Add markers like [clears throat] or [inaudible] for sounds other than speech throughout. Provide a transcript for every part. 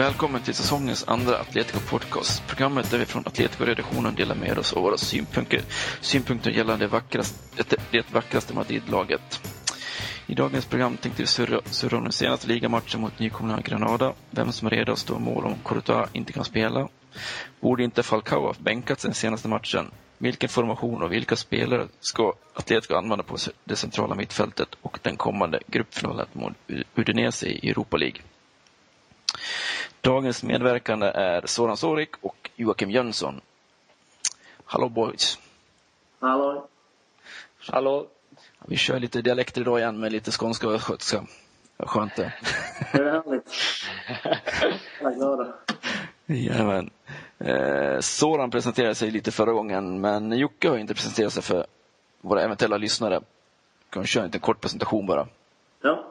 välkommen till säsongens andra Atletico Podcast. Programmet där vi från Atletico-redaktionen delar med oss av våra synpunkter, synpunkter gällande vackraste, det vackraste Madrid-laget. I dagens program tänkte vi surra, surra om den senaste ligamatchen mot nykomlingarna Granada, vem som är redo att stå i mål om Courtois inte kan spela. Borde inte Falcao ha bänkats den senaste matchen? Vilken formation och vilka spelare ska Atletico använda på det centrala mittfältet och den kommande gruppfinalen mot Udinese i Europa League? Dagens medverkande är Soran Sorik och Joakim Jönsson. Hallå boys! Hallå! Hallå! Vi kör lite dialekter idag igen med lite skånska och östgötska. Skönt det. Det är härligt. Jag är glada. Jajamän. Eh, Soran presenterade sig lite förra gången, men Jocke har inte presenterat sig för våra eventuella lyssnare. Kan du köra en liten kort presentation bara? Ja.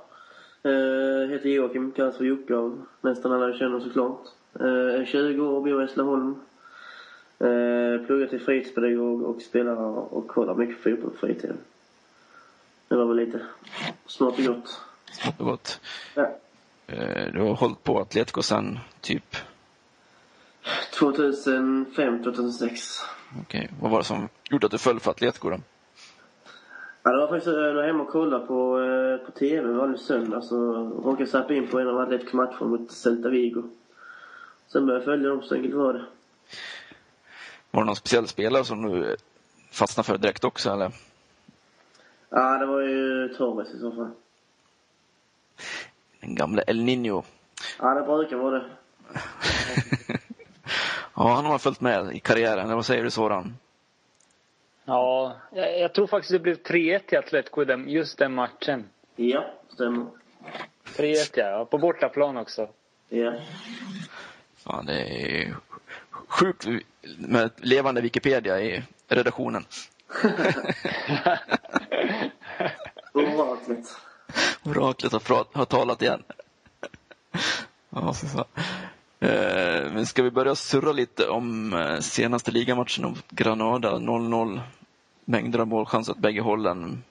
Eh, heter Joakim, kallas för Jocke av nästan alla jag känner såklart. Eh, är 20 år och bor i Hässleholm. Eh, pluggar till fritidspedagog och spelar och kollar mycket fotboll på fritiden. Det var väl lite smått och gott. Smått och gott. Ja. Eh, du har hållit på Atletico sen typ, 2005, 2006. okej, vad var det som gjorde att du föll för Atletico då? Ja, det var faktiskt, jag var hemma och kollade på, eh, på TV en vanlig söndag så råkade jag zappa in på en av Atletico matcherna mot Celta Vigo. Sen började jag följa dem, så enkelt var det. Var det någon speciell spelare som du fastnade för direkt också eller? Ja, det var ju Torres i så fall. Den gamle El Nino. Ja, det brukar vara det. [laughs] ja, han har följt med i karriären, vad säger du Soran? Ja, jag, jag tror faktiskt det blev 3-1 till Atletico den, just den matchen. Ja, stämmer. 3-1 ja, på bortaplan också. Ja. Fan, det är sjukt med levande Wikipedia i redaktionen. [laughs] Oraklet. Oraklet har, prat, har talat igen. ja, så, så. Eh, men ska vi börja surra lite om eh, senaste ligamatchen mot Granada, 0-0. Mängder av målchanser åt bägge hållen.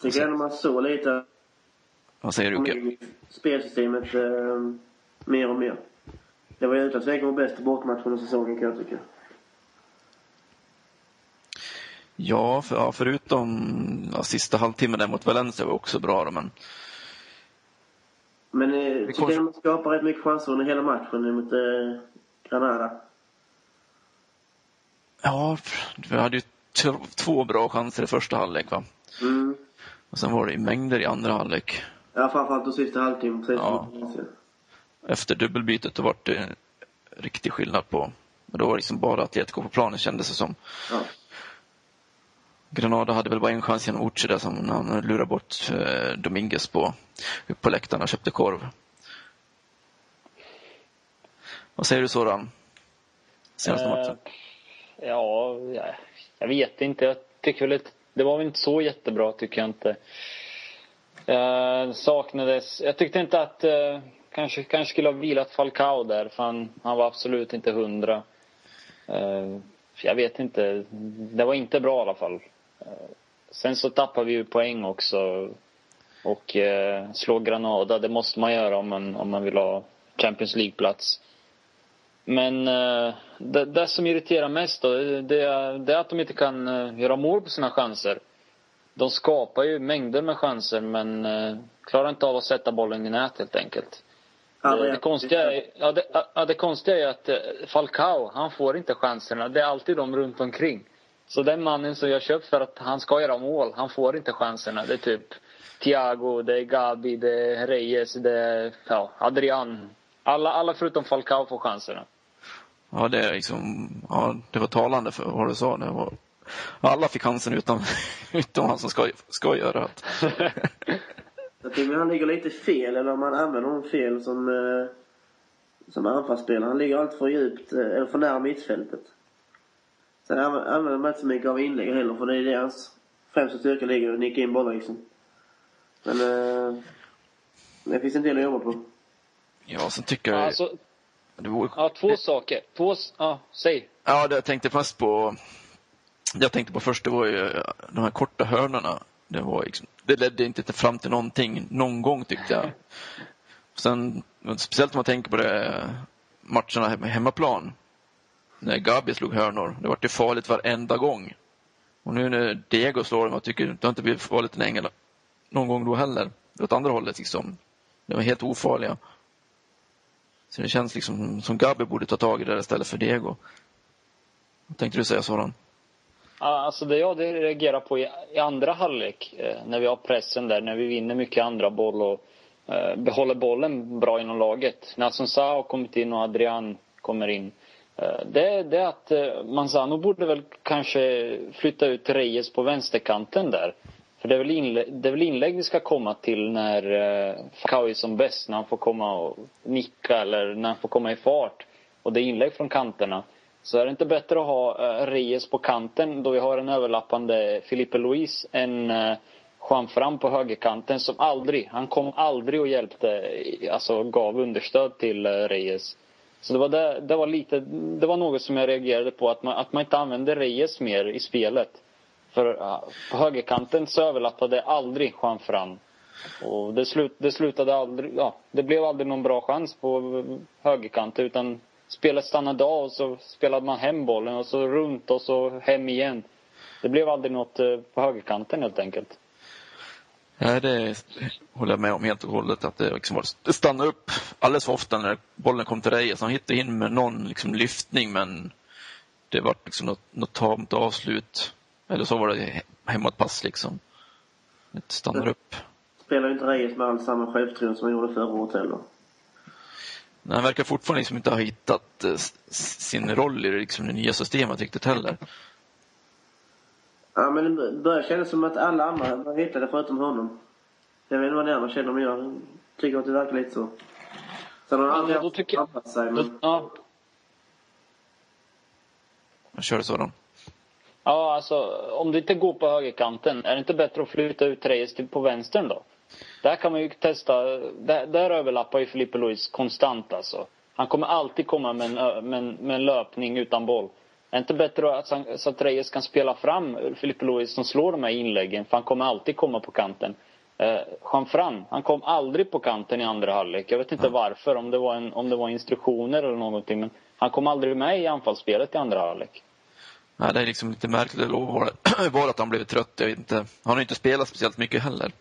Tycker ändå man såg lite Vad säger du om spelsystemet eh, mer och mer. Det var ju utan tvekan vår bästa bortamatch under säsongen kan jag tycka. Ja, för, ja förutom ja, sista halvtimmen där mot Valencia var också bra då, men Men eh, tycker ändå man skapar rätt mycket chanser under hela matchen mot eh, Granada. Ja, vi hade ju två bra chanser i första halvlek va? Mm. Och sen var det i mängder i andra halvlek. Ja, framförallt de sista halvtimmen, precis Ja. Efter dubbelbytet då var det riktig skillnad på, men då var det liksom bara Atletico på planen kändes det som. Ja. Granada hade väl bara en chans genom Uche där som han lurade bort eh, Dominguez på, på läktaren och köpte korv. Vad säger du Soran? Senaste matchen? Ja, jag, vet inte. Jag tycker väl att det var väl inte så jättebra tycker jag inte. Jag saknades, jag tyckte inte att eh, kanske, kanske skulle ha vilat Falcao där för han, han var absolut inte hundra. Eh, jag vet inte, det var inte bra i alla fall. Eh, sen så tappade vi ju poäng också och eh, slå Granada, det måste man göra om man, om man vill ha Champions League-plats. Men eh, det, det som irriterar mest då, det, är- att de inte kan eh, göra mål på sina chanser. De skapar ju mängder med chanser men eh, klarar inte av att sätta bollen i nät helt enkelt. Ja, Det, det, konstiga är, ja, det, ja, det konstiga är att Falcao, han får inte chanserna. Det är alltid de runt omkring. Så den mannen som jag köpt för att han ska göra mål, han får inte chanserna. Det är typ Thiago, det är Gabi, det är Reyes, det är ja, Adrian. Alla, alla förutom Falcao får chanserna. Ja, det är liksom, ja, det var talande för vad du sa. Det var, alla fick chansen utan, [laughs] utan han som ska, ska göra det. [laughs] Jag tycker han ligger lite fel, eller om han använder honom fel som... Eh, som anfallsspelare. Han ligger alltid för djupt, eh, eller för nära mittfältet. Sen använder man inte så mycket av inlägg heller, för det är det hans främsta styrka ligger, att nicka in bollar liksom. Men eh, det finns en del att jobba på. Ja, sen tycker jag... Alltså, vore... ja, två saker. Två, ja, säg. Ja, det jag tänkte fast på... Det jag tänkte på först, det var ju de här korta hörnorna. Det, var liksom, det ledde inte fram till någonting någon gång tyckte jag. [laughs] Sen, speciellt om man tänker på det, matcherna med hemmaplan. När Gabi slog hörnor. Det var ju farligt varenda gång. Och nu när Diego slår dem, jag tycker det har inte blivit farligt länge. Någon gång då heller. Åt andra hållet liksom. De var helt ofarliga. Så det känns liksom som Gabi borde ta tag i det istället för Diego. Vad tänkte du säga Soran? Alltså det jag reagerar på i, andra halvlek, eh, när vi har pressen där, när vi vinner mycket andra boll och eh, behåller bollen bra inom laget. När Sonsa har kommit in och Adrian kommer in. Eh, det, det är att Manzano borde väl kanske flytta ut Reyes på vänsterkanten där. För det är väl inlägg, det är väl inlägg vi ska komma till när eh, Falcao är som bäst, när han får komma och nicka eller när han får komma i fart. Och det är inlägg från kanterna. Så är det inte bättre att ha eh, Reyes på kanten då vi har en överlappande Filipe Luis än eh, Juan Fram på högerkanten som aldrig, han kom aldrig och hjälpte, alltså gav understöd till eh, Reyes. Så det var, det, det var lite, det var något som jag reagerade på, att man, att man inte använde Reyes mer i spelet. För på högerkanten så överlappade aldrig Juan Fran. Och det, slut, det slutade aldrig, ja, det blev aldrig någon bra chans på högerkanten utan spelet stannade av och så spelade man hem bollen och så runt och så hem igen. Det blev aldrig något eh, på högerkanten helt enkelt. Nej, det håller jag med om helt och hållet. Att det, liksom, det stannade upp alldeles för ofta när bollen kom till Reyes. Han hittade in med någon liksom, lyftning men det var liksom något, något tamt avslut. Eller så var det hemåtpass liksom. Det stannar upp. Spelar inte Reyes med all samma självförtroende som han gjorde förra året heller? Nej, han verkar fortfarande liksom inte ha hittat eh, sin roll i liksom, det nya systemet riktigt heller. Ja, men det börjar kännas som att alla andra hitta det förutom honom. Jag vet inte vad ni andra känner, men jag tycker att det verkar lite så. Sen har han aldrig jag... anpassat sig, men... Ja. Jag kör sådan. Ja, alltså om det inte går på högerkanten, är det inte bättre att flytta ut Reyes till på vänstern då? Där kan man ju testa, där, där överlappar ju Filipe Luis konstant alltså. Han kommer alltid komma med en, med en, med en löpning utan boll. Är det inte bättre att, så att Reyes kan spela fram Filipe Luis som slår de här inläggen? För han kommer alltid komma på kanten. Eh, Juan Fran, han kom aldrig på kanten i andra halvlek. Jag vet inte varför, om det, var en, om det var instruktioner eller någonting. Men han kom aldrig med i anfallsspelet i andra halvlek. Nej, det är liksom lite märkligt. Det var [clears throat] att han blev trött. Jag vet inte. Han har inte spelat speciellt mycket heller.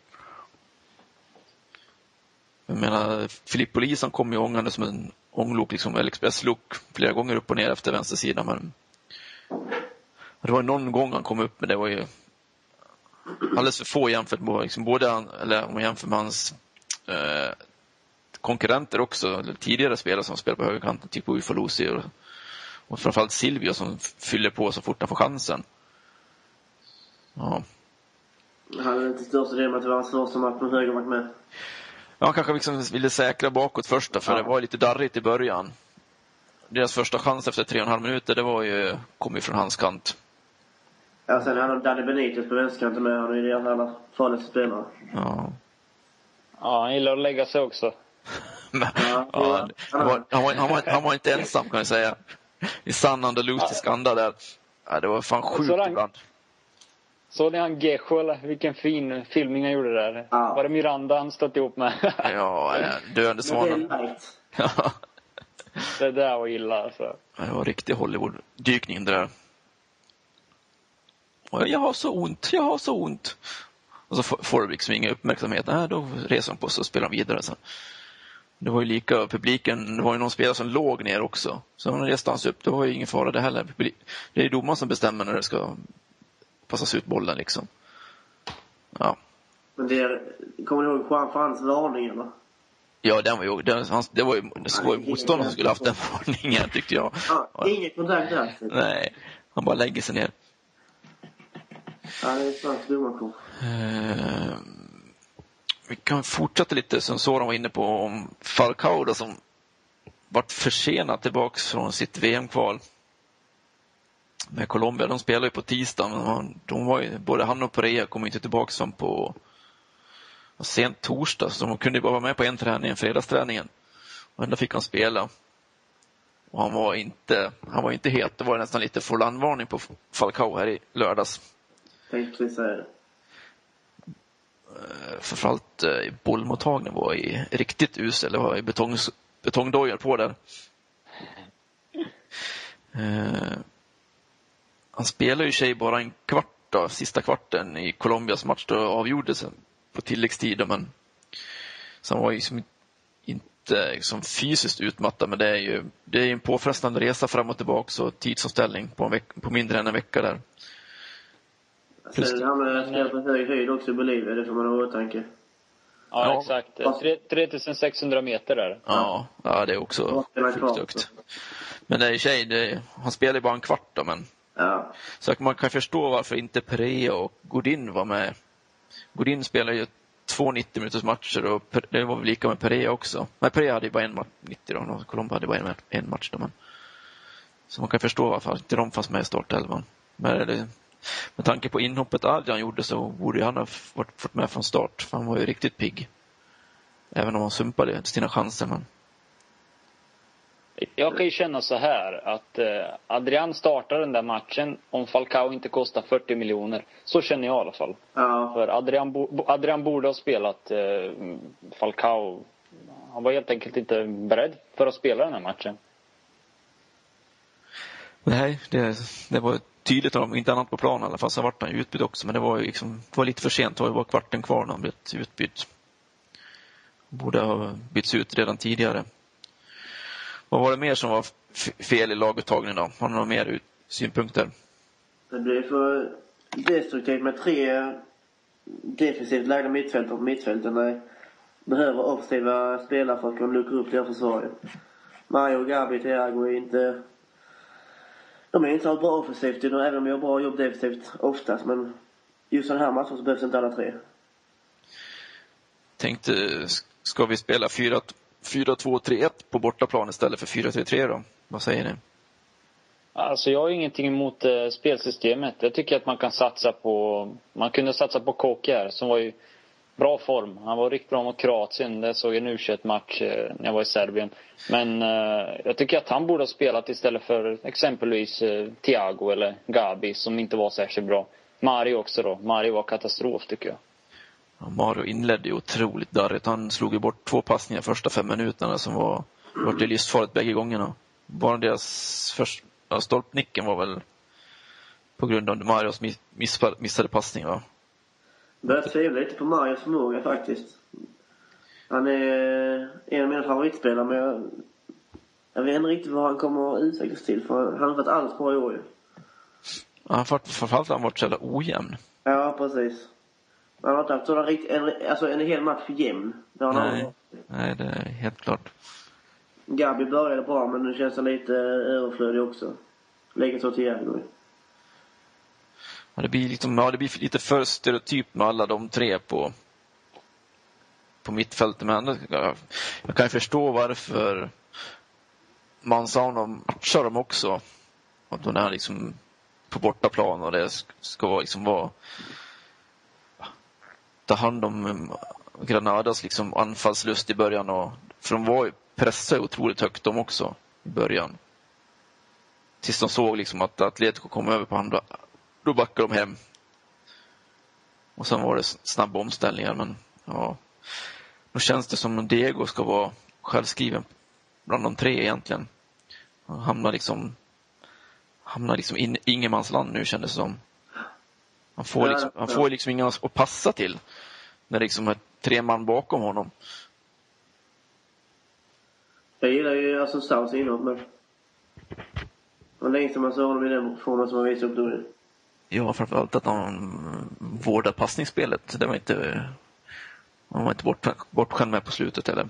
Jag menar, Filippo Lisan kom ju ångande som en ånglok, liksom, eller expresslok, flera gånger upp och ner efter vänstersidan. Men det var någon gång han kom upp, men det var ju alldeles för få jämfört med liksom, både han, eller om man jämför med hans eh, konkurrenter också, eller tidigare spelare som spelar på högerkanten, typ Ufolusi och, och framförallt Silvio som fyller på så fort han får chansen. Ja. Han hade inte största delen med att det var hans första match med högerback med. Ja, han kanske liksom ville säkra bakåt första, för ja. det var lite darrigt i början. Deras första chans efter tre och en halv minuter, det var ju, kom ju från hans kant. Ja, sen hade de Danny Benitez på vänsterkanten med. Han är ju deras allra farligaste spelare. Ja. Ja, han gillar att lägga sig också. [laughs] Men, ja, ja, han, var, han, var, han, var, han var inte ensam kan jag säga. I sann andalusisk anda där. Ja, det var fan sjukt ibland. Såg ni han Gecho eller? Vilken fin filmning han gjorde där. Ja. Var det Miranda han stått ihop med? [laughs] ja, döende svanen. [laughs] Ja. Det där var illa alltså. Det var riktig Hollywood-dykning det där. Jag har så ont, jag har så ont. Och så får du liksom ingen uppmärksamhet. Nej, då reser de på sig och spelar vidare. Så. Det var ju lika, publiken, det var ju någon spelare som låg ner också. Så han reste hans upp, det var ju ingen fara det heller. Det är domaren som bestämmer när det ska passas ut bollen liksom. Ja. Men det, kommer du ihåg Juan Frans varning eller? Ja, den var ju, den, det var ju, det var ju motståndaren som skulle haft den [laughs] varningen tyckte jag. Ja, ingen kontakt där. Nej, han bara lägger sig ner. Ja, det är svart domarkort. Uh, vi kan fortsätta lite som Soran var inne på om Falcao då, som vart försenad tillbaks från sitt VM-kval med Colombia. De spelade ju på tisdagen. De var ju, både han och Perea kom inte tillbaka som på sent torsdag, så de kunde bara vara med på en träning, en fredagsträningen. Och ändå fick han spela. Och han var inte, han var inte het. Det var nästan lite Forlan-varning på Falcao här i lördags. Tänkte precis säga det. Framförallt eh, bollmottagningen var i riktigt usel. Det var i betong, betongdojor på där. Eh, han spelade ju sig bara en kvart då, sista kvarten i Colombias match då avgjordes på tilläggstid. Men, så han var ju liksom inte liksom fysiskt utmattad, men det är ju det är en påfrestande resa fram och tillbaka och tidsomställning på, veck, på mindre än en vecka där. Plus... Sen det här med att spela på hög höjd också i Bolivia, det får man ha i åtanke. Ja, ja, exakt. 3600 meter där. Ja, ja det är också sjukt högt. Men det är tjej, det, han spelar ju bara en kvart då, men Ja. Så man kan förstå varför inte Perea och Godin var med. Godin spelar ju två 90 minuters matcher och det var väl lika med Perea också. Men Perea hade ju bara en match, 90 då, och Colombo hade bara en, en match då. Men... Så man kan förstå varför inte de fanns med i startelvan. Men det, med tanke på inhoppet Adrian gjorde så borde han ha varit, fått med från start, för han var ju riktigt pigg. Även om han sumpade sina chanser. Men... Jag kan ju känna så här att eh, Adrian startar den där matchen om Falcao inte kostar 40 miljoner. Så känner jag i alla fall. Ja. För Adrian, bo, Adrian borde ha spelat eh, Falcao. Han var helt enkelt inte beredd för att spela den här matchen. Nej, det, det var tydligt, om inte annat på planen i alla fall, så vart han ju utbytt också. Men det var ju liksom, det var lite för sent, det var ju bara kvarten kvar när han blev utbytt. Borde ha bytts ut redan tidigare. Vad var det mer som var fel i laguttagningen då? Har ni några mer synpunkter? Det blir för destruktivt med tre defensivt lagda mittfältare på mittfälten. behöver offensiva spelare för att kunna luckra upp deras försvar. Mario, Gabi, Thiago är inte... De är inte så bra offensivt, även om de gör bra jobb defensivt oftast. Men just den här matchen så behövs inte alla tre. Tänkte, ska vi spela 4 4-2-3-1 på bortaplan istället för 4-3-3 då? Vad säger ni? Alltså jag har ingenting emot eh, spelsystemet. Jag tycker att man kan satsa på... Man kunde satsa på Koki här som var i bra form. Han var riktigt bra mot Kroatien. Det såg en u match eh, när jag var i Serbien. Men eh, jag tycker att han borde ha spelat istället för exempelvis eh, Thiago eller Gabi som inte var särskilt bra. Mario också då. Mario var katastrof tycker jag. Mario inledde ju otroligt darrigt. Han slog ju bort två passningar första fem minuterna som var, var det livsfarligt bägge gångerna. Bara deras första, ja, stolpnicken var väl på grund av Marios miss, missade passning va? Börjar tvivla lite på Marios förmåga faktiskt. Han är en av mina favoritspelare men jag, jag vet inte riktigt vad han kommer att utvecklas till för han har varit alldeles bra i år ju. Framförallt har han varit så jävla ojämn. Ja, precis. Man har inte haft sådan rikt, en, alltså en hel match jämn. Det har Nej. Nej, det är helt klart. Gabi började bra, men nu känns han lite överflödig också. Likaså till Järnberg. Ja, det blir liksom, ja, det blir lite för stereotyp med alla de tre på, på mittfältet. Men jag, jag kan förstå varför Manzano matchar dem också. Att de är liksom på bortaplan och det ska liksom vara ta hand om um, Granadas liksom anfallslust i början. Och, för de var ju pressade otroligt högt de också i början. Tills de såg liksom att Atletico kom över på andra. Då backade de hem. Och sen var det snabba omställningar. Men ja, då känns det som att Diego ska vara självskriven bland de tre egentligen. Han hamnar liksom, hamnar liksom in ingenmansland nu kändes det som. Han får, liksom, han får liksom ingen att passa till. När det liksom är tre man bakom honom. Jag gillar ju alltså Staus inåt men... Och länge sedan man såg honom i den formen som han visade upp då. Ja, framförallt att han vårdar passningsspelet. Det var inte... Han var inte bort, bortskämd med på slutet eller?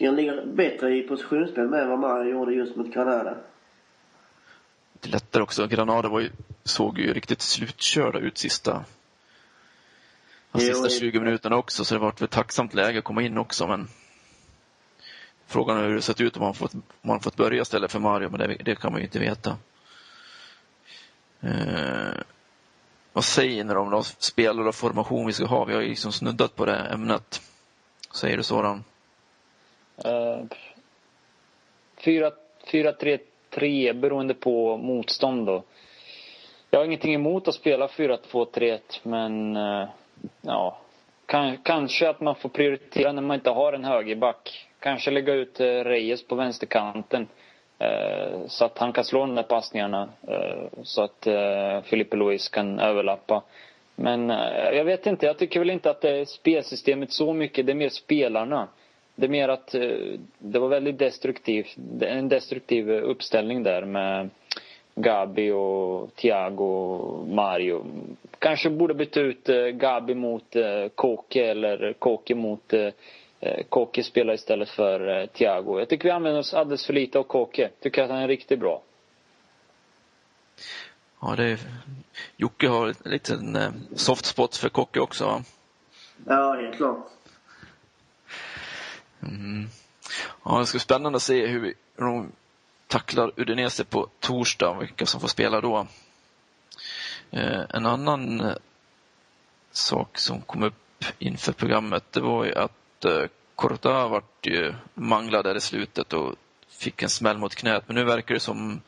Han ligger bättre i positionsspel med än vad Mario gjorde just mot Granada lite lättare också. Granada var ju, såg ju riktigt slutkörda ut sista, de sista 20 minuterna också, så det var ett tacksamt läge att komma in också, men Frågan är hur det sett ut om han fått, om han fått börja istället för Mario, men det, det kan man ju inte veta. Eh, vad säger ni om de spelare och formation vi ska ha? Vi har ju liksom snuddat på det ämnet. Säger du Soran? Uh, 4-3-3 beroende på motstånd då. Jag har ingenting emot att spela 4-2-3-1 men uh, ja, kanske att man får prioritera när man inte har en högerback. Kanske lägga ut eh, Reyes på vänsterkanten. Eh, så att han kan slå de där passningarna. Eh, så att eh, Filipe Luis kan överlappa. Men jag vet inte, jag tycker väl inte att det är spelsystemet så mycket. Det är mer spelarna. Det är mer att det var väldigt destruktivt. En destruktiv uppställning där med Gabi och Thiago och Mario. Kanske borde byta ut Gabi mot Koke eller Koke mot Koke spelar istället för Thiago. Jag tycker vi använder oss alldeles för lite av Koke. Tycker att han är riktigt bra. Ja, det är... Jocke har en liten soft spot för Koke också va? Ja, helt klart. Mm. Ja, det ska bli spännande att se hur vi, hur de tacklar Udinese på torsdag, vilka som får spela då. Eh, en annan eh, sak som kom upp inför programmet, det var ju att eh, Corta vart ju manglad där i slutet och fick en smäll mot knät. Men nu verkar det som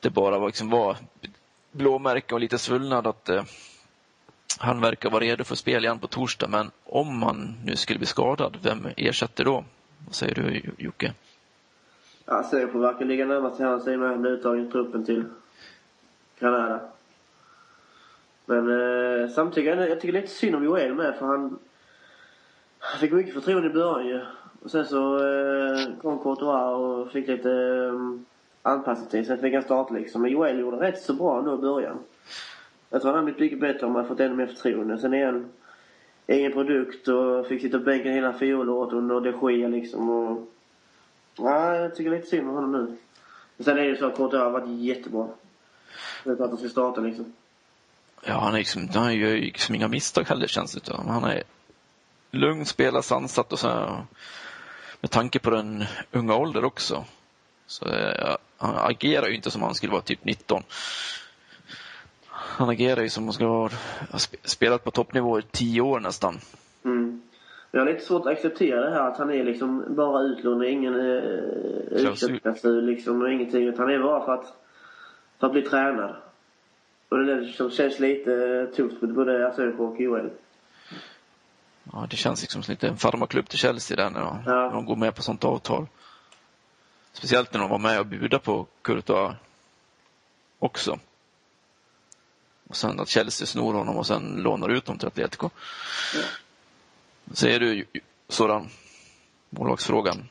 det bara var, liksom var blåmärken och lite svullnad. Att eh, han verkar vara redo för spel igen på torsdag. Men om han nu skulle bli skadad, vem ersätter då? Vad säger du Jocke? Ja, får verkar ligga närmast till hands i och med att han blir uttagen i truppen till Granada. Men eh, samtidigt, jag, jag tycker lite synd om Joel med för han, han fick mycket förtroende i början ju. Och sen så eh, kom Courtois och fick lite eh, anpassningstid. Sen fick han starta liksom. Men Joel gjorde rätt så bra nu i början. Jag tror han hade blivit mycket bättre om han fått ännu mer förtroende. Sen är han egen produkt och fick sitta på bänken hela fjolåret under de Gia liksom. Och Ja, jag tycker lite synd om honom nu. Men sen är det ju så att Courtois har varit jättebra. Utan att han ska starta liksom. Ja, han, är liksom, han gör ju liksom inga misstag heller känns det som. Han är lugn, spelar sansat och så med tanke på den unga ålder också. Så ja, han agerar ju inte som om han skulle vara typ 19. Han agerar ju som om han skulle ha spelat på toppnivå i tio år nästan. Mm. Jag har lite svårt att acceptera det här att han är liksom bara utlånad, ingen eh, utköpsklausul liksom och ingenting. Utan han är bara för att, för att bli tränad. Och det är det som känns lite tufft för både Asensio och Joel. Ja, det känns liksom som lite en farmaklubb till Chelsea där när de, ja. när de går med på sånt avtal. Speciellt när de var med och budade på Courtois också. Och sen att Chelsea snor honom och sen lånar ut honom till Atletico. Ja. Säger du sådan målvaktsfrågan?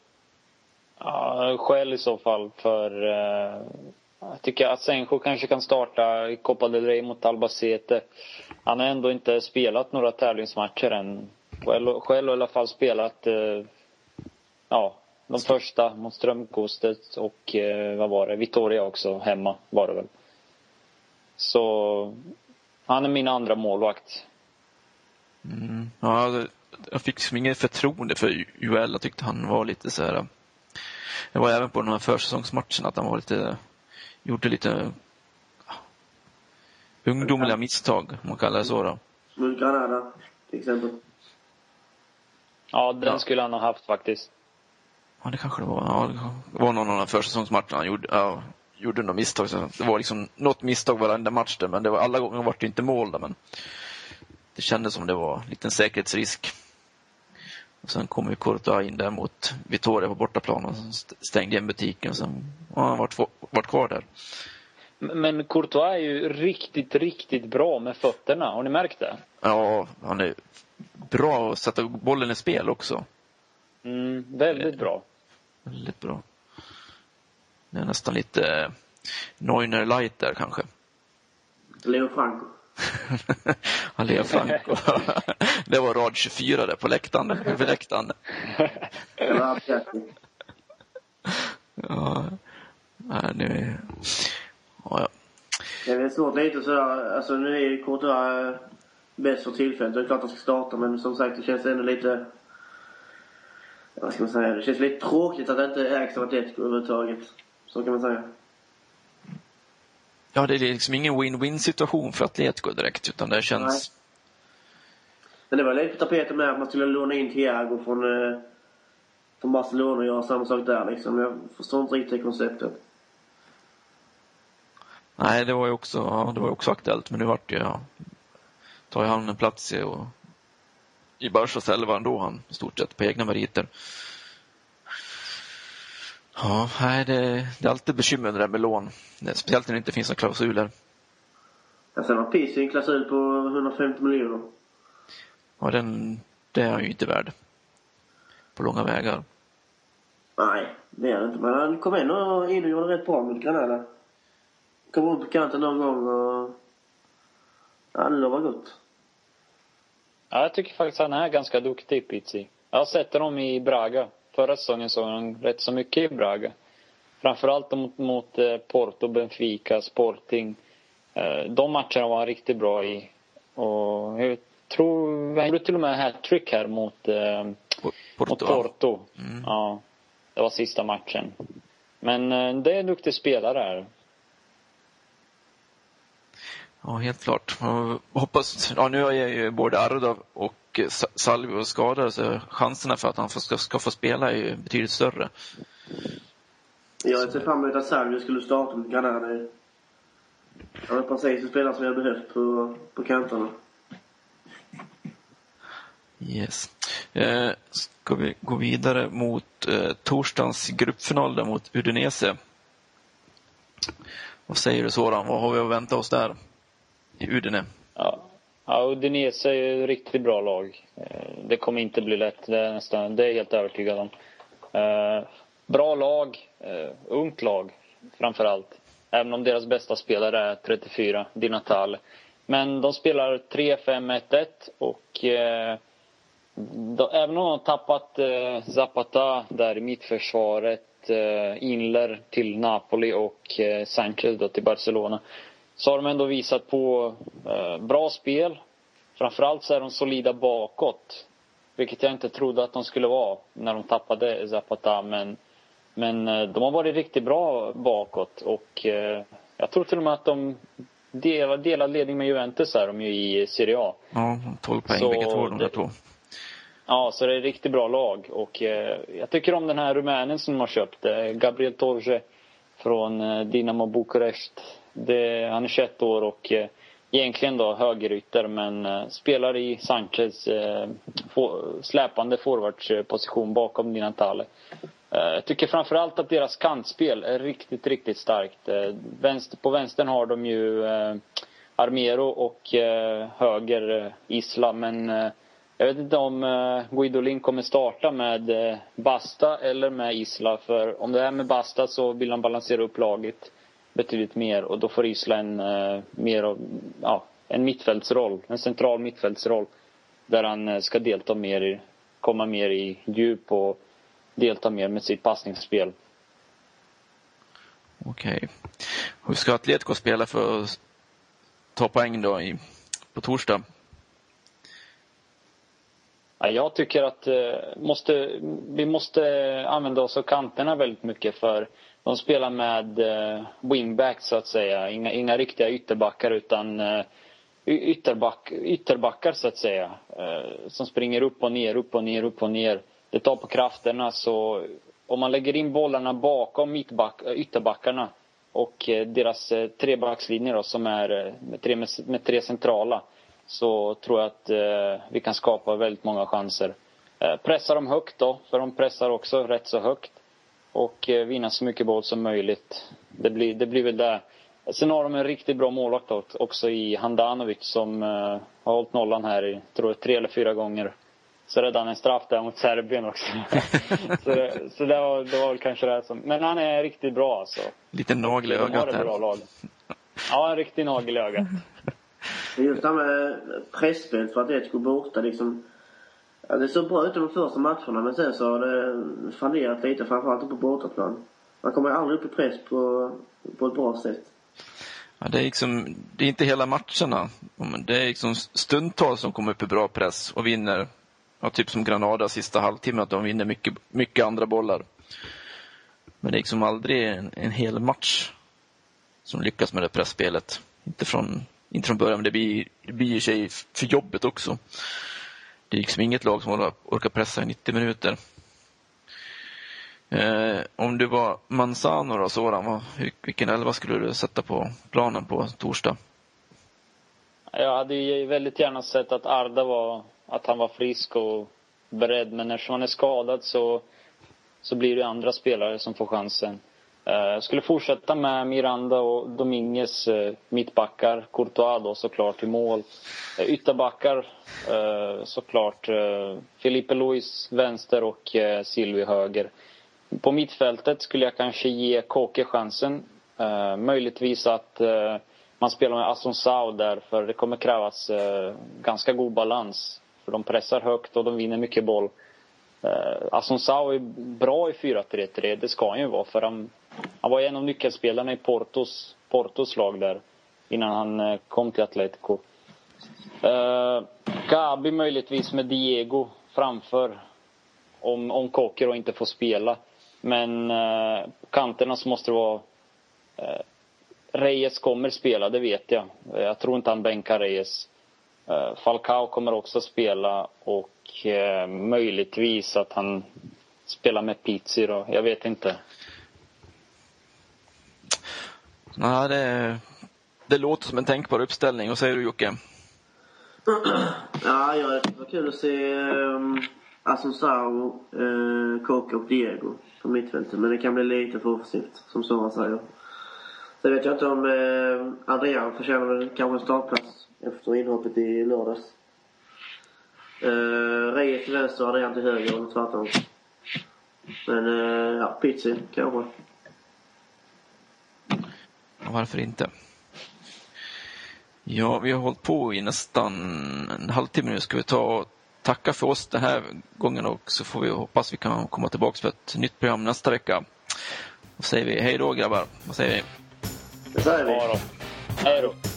Ja, skäl i så fall för eh, jag tycker att Sencho kanske kan starta i Copa del Rey mot Albacete. Han har ändå inte spelat några tävlingsmatcher än. Själv, själv har i alla fall spelat eh, ja, de första mot Strömkostet och eh, vad var det, Vittoria också hemma var det väl. Så han är min andra målvakt. Mm. Ja, jag fick inget förtroende för Joel. Jag tyckte han var lite så här. Det var även på den här försäsongsmatchen att han var lite, gjorde lite ungdomliga misstag, om man kallar det så då. Mot Granada, till exempel. Ja, den ja. skulle han ha haft faktiskt. Ja, det kanske det var. Ja, det var någon av de försäsongsmatcherna han gjorde. Ja, gjorde några misstag. Så det var liksom något misstag varenda match där, men det var, alla gånger var det inte mål där, men det kändes som det var en liten säkerhetsrisk. Och sen kom ju Courtois in där mot Vittoria på bortaplan och stängde igen butiken och sen har han varit, varit kvar där. Men Courtois är ju riktigt, riktigt bra med fötterna. Har ni märkt det? Ja, han är bra att sätta bollen i spel också. Mm, väldigt bra. Väldigt bra. Det är nästan lite eh, Neuner light där kanske. Leo Franco. [laughs] Leo Franco. [laughs] det var rad 24 där på läktaren. Över läktaren. ja. Nej, nu... Ja, ja. Det är väl svårt lite sådär. Alltså nu är ju Courtois bäst för tillfället. Det är klart att han ska starta men som sagt det känns ändå lite... vad ska man säga, det känns lite tråkigt att det inte ägs av Atletico överhuvudtaget. Så kan man säga. Ja, det är liksom ingen win-win situation för Atletico direkt, utan det känns... Nej. Men det var lite på tapeten med att man skulle låna in Thiago från, eh, från Barcelona och göra samma sak där liksom. Jag förstår inte riktigt det konceptet. Nej, det var ju också, det var också aktuellt, men nu vart det ja, tar han en plats i, och, i Barcas elva ändå, han i stort sett på egna meriter. Ja, nej, det, det är alltid bekymmer det där med lån. Speciellt när det inte finns några klausuler. Ja, sen har Pizzi en klausul på 150 miljoner. Ja, den, det är han ju inte värd. På långa vägar. Nej, det är han inte. Men han kom ändå in och gjorde rätt bra mot Granada. Kom upp på kanten någon gång och... Ja, det lovar gott. Ja, jag tycker faktiskt han är ganska duktig, Pizzi. Jag har sett honom i Braga. Förra säsongen såg han rätt så mycket i Braga. Framförallt mot, mot eh, Porto, Benfica, Sporting. Eh, de matcherna var han riktigt bra i. Och jag tror, han gjorde till och med hattrick här mot, eh, Porto. mot Porto. Mm. Ja, det var sista matchen. Men det är en duktig spelare här. Ja, helt klart. Jag hoppas, ja, nu är ju både Arda och Salvio skadade så chanserna för att han ska, ska få spela är ju betydligt större. Jag ser fram emot att Salvio skulle starta mot Granada. Han är precis en spelare som jag behövt på, på kanterna. Yes. Eh, ska vi gå vidare mot eh, torsdagens gruppfinal där mot Udinese? Vad säger du Soran? Vad har vi att vänta oss där? I Udine? Ja, ja Udinese är ju ett riktigt bra lag. Eh, det kommer inte bli lätt, det är, nästan, det är jag helt övertygad om. Eh, Bra lag, eh, ungt lag framför allt. Även om deras bästa spelare är 34, Di Natale. Men de spelar 3-5-1-1 och eh, även om de har tappat eh, Zapata där i mittförsvaret, eh, Inler till Napoli och eh, Sanchez då till Barcelona så har de ändå visat på eh, bra spel. Framförallt så är de solida bakåt. Vilket jag inte trodde att de skulle vara när de tappade Zapata. Men, men eh, de har varit riktigt bra bakåt. Och eh, jag tror till och med att de delar, delar ledning med Juventus är de ju i Serie A. Ja, 12 poäng Så två de där två. Ja, så det är ett riktigt bra lag. Och eh, jag tycker om den här rumänen som de har köpt. Eh, Gabriel Torge från eh, Dinamo Bukarest. Det, han är 21 år och eh, egentligen då högerytter men eh, spelar i Sanchez eh, for, släpande forwardsposition bakom Di Natale. Eh, jag tycker framförallt att deras kantspel är riktigt, riktigt starkt. Eh, vänster, på vänstern har de ju eh, Armero och eh, höger eh, Isla men eh, jag vet inte om eh, Guidolin kommer starta med eh, Basta eller med Isla. För om det är med Basta så vill han balansera upp laget betydligt mer och då får Isla en eh, mer av, ja, en mittfältsroll, en central mittfältsroll. Där han eh, ska delta mer i, komma mer i djup och delta mer med sitt passningsspel. Okej. Hur ska Atletico spela för att ta poäng då i, på torsdag? Ja, jag tycker att eh, måste, vi måste använda oss av kanterna väldigt mycket för de spelar med eh, wingbacks så att säga. Inga, inga riktiga ytterbackar utan eh, ytterback, ytterbackar så att säga. Eh, som springer upp och ner, upp och ner, upp och ner. Det tar på krafterna så om man lägger in bollarna bakom mittback, eh, ytterbackarna och eh, deras eh, trebackslinje då som är eh, med tre, med, med tre centrala så tror jag att eh, vi kan skapa väldigt många chanser. Eh, pressa dem högt då, för de pressar också rätt så högt. Och eh, vinna så mycket boll som möjligt. Det blir, det blir väl det. Sen har de en riktigt bra målvakt också i Handanovic som eh, har hållit nollan här i, tror jag, tre eller fyra gånger. Så räddade han en straff där mot Serbien också. [laughs] så det, så det, var, det var väl kanske det som... Men han är riktigt bra alltså. Lite nagel i De har ögat ett bra lag. Ja, en riktig nagel i ögat. Just det här med presspel för Atletico borta liksom. Ja, det såg bra ut i de första matcherna men sen så har det fallerat lite framförallt på bortaplan. Man kommer aldrig upp i press på, på ett bra sätt. Ja, det, är liksom, det är inte hela matcherna. Det är liksom stundtals som kommer upp i bra press och vinner Ja, typ som Granada sista halvtimmen, att de vinner mycket, mycket andra bollar. Men det är liksom aldrig en, en hel match som lyckas med det pressspelet. Inte från, inte från början, men det blir, det blir i sig för jobbet också. Det är liksom inget lag som orkar pressa i 90 minuter. Eh, om du var Manzano då, Soran, vilken elva skulle du sätta på planen på torsdag? Jag hade ju väldigt gärna sett att Arda var, att han var frisk och beredd. Men eftersom han är skadad så, så blir det andra spelare som får chansen. Jag skulle fortsätta med Miranda och Dominguez eh, mittbackar. Courtois då såklart i mål. Eh, ytterbackar såklart Felipe Luis vänster och Silvi höger. På mittfältet skulle jag kanske ge Kåke chansen. Möjligtvis att man spelar med Asonsao där för det kommer krävas ganska god balans. För de pressar högt och de vinner mycket boll. Asonsao är bra i 4-3-3, det ska han ju vara för han han var en av nyckelspelarna i Portos, Portos lag där innan han eh, kom till Atletico. Uh, Gabi möjligtvis med Diego framför om, om Kokero inte får spela. Men uh, kanterna så måste det vara uh, Reyes kommer spela, det vet jag. Jag tror inte han bänkar Reyes. Uh, Falcao kommer också spela och uh, möjligtvis att han spelar med Pizzi då. Jag vet inte. Nej, det, det låter som en tänkbar uppställning. Vad säger du Jocke? ja, jag det var kul att se ehm, um, Asensao, uh, eh, Coca och Diego på mittfältet. Men det kan bli lite för offensivt, som Sara säger. Sen vet jag inte om uh, Adrian förtjänar kanske en startplats efter inhoppet i lördags. Uh, Reyes till vänster Adrian till höger, eller tvärtom. Men uh, ja, Pizzi kanske varför inte? Ja, vi har hållit på i nästan en halvtimme nu. Ska vi ta och tacka för oss den här gången och så får vi hoppas vi kan komma tillbaka för ett nytt program nästa vecka. Då säger vi hej då grabbar. Vad säger vi? Det säger vi. Hej då.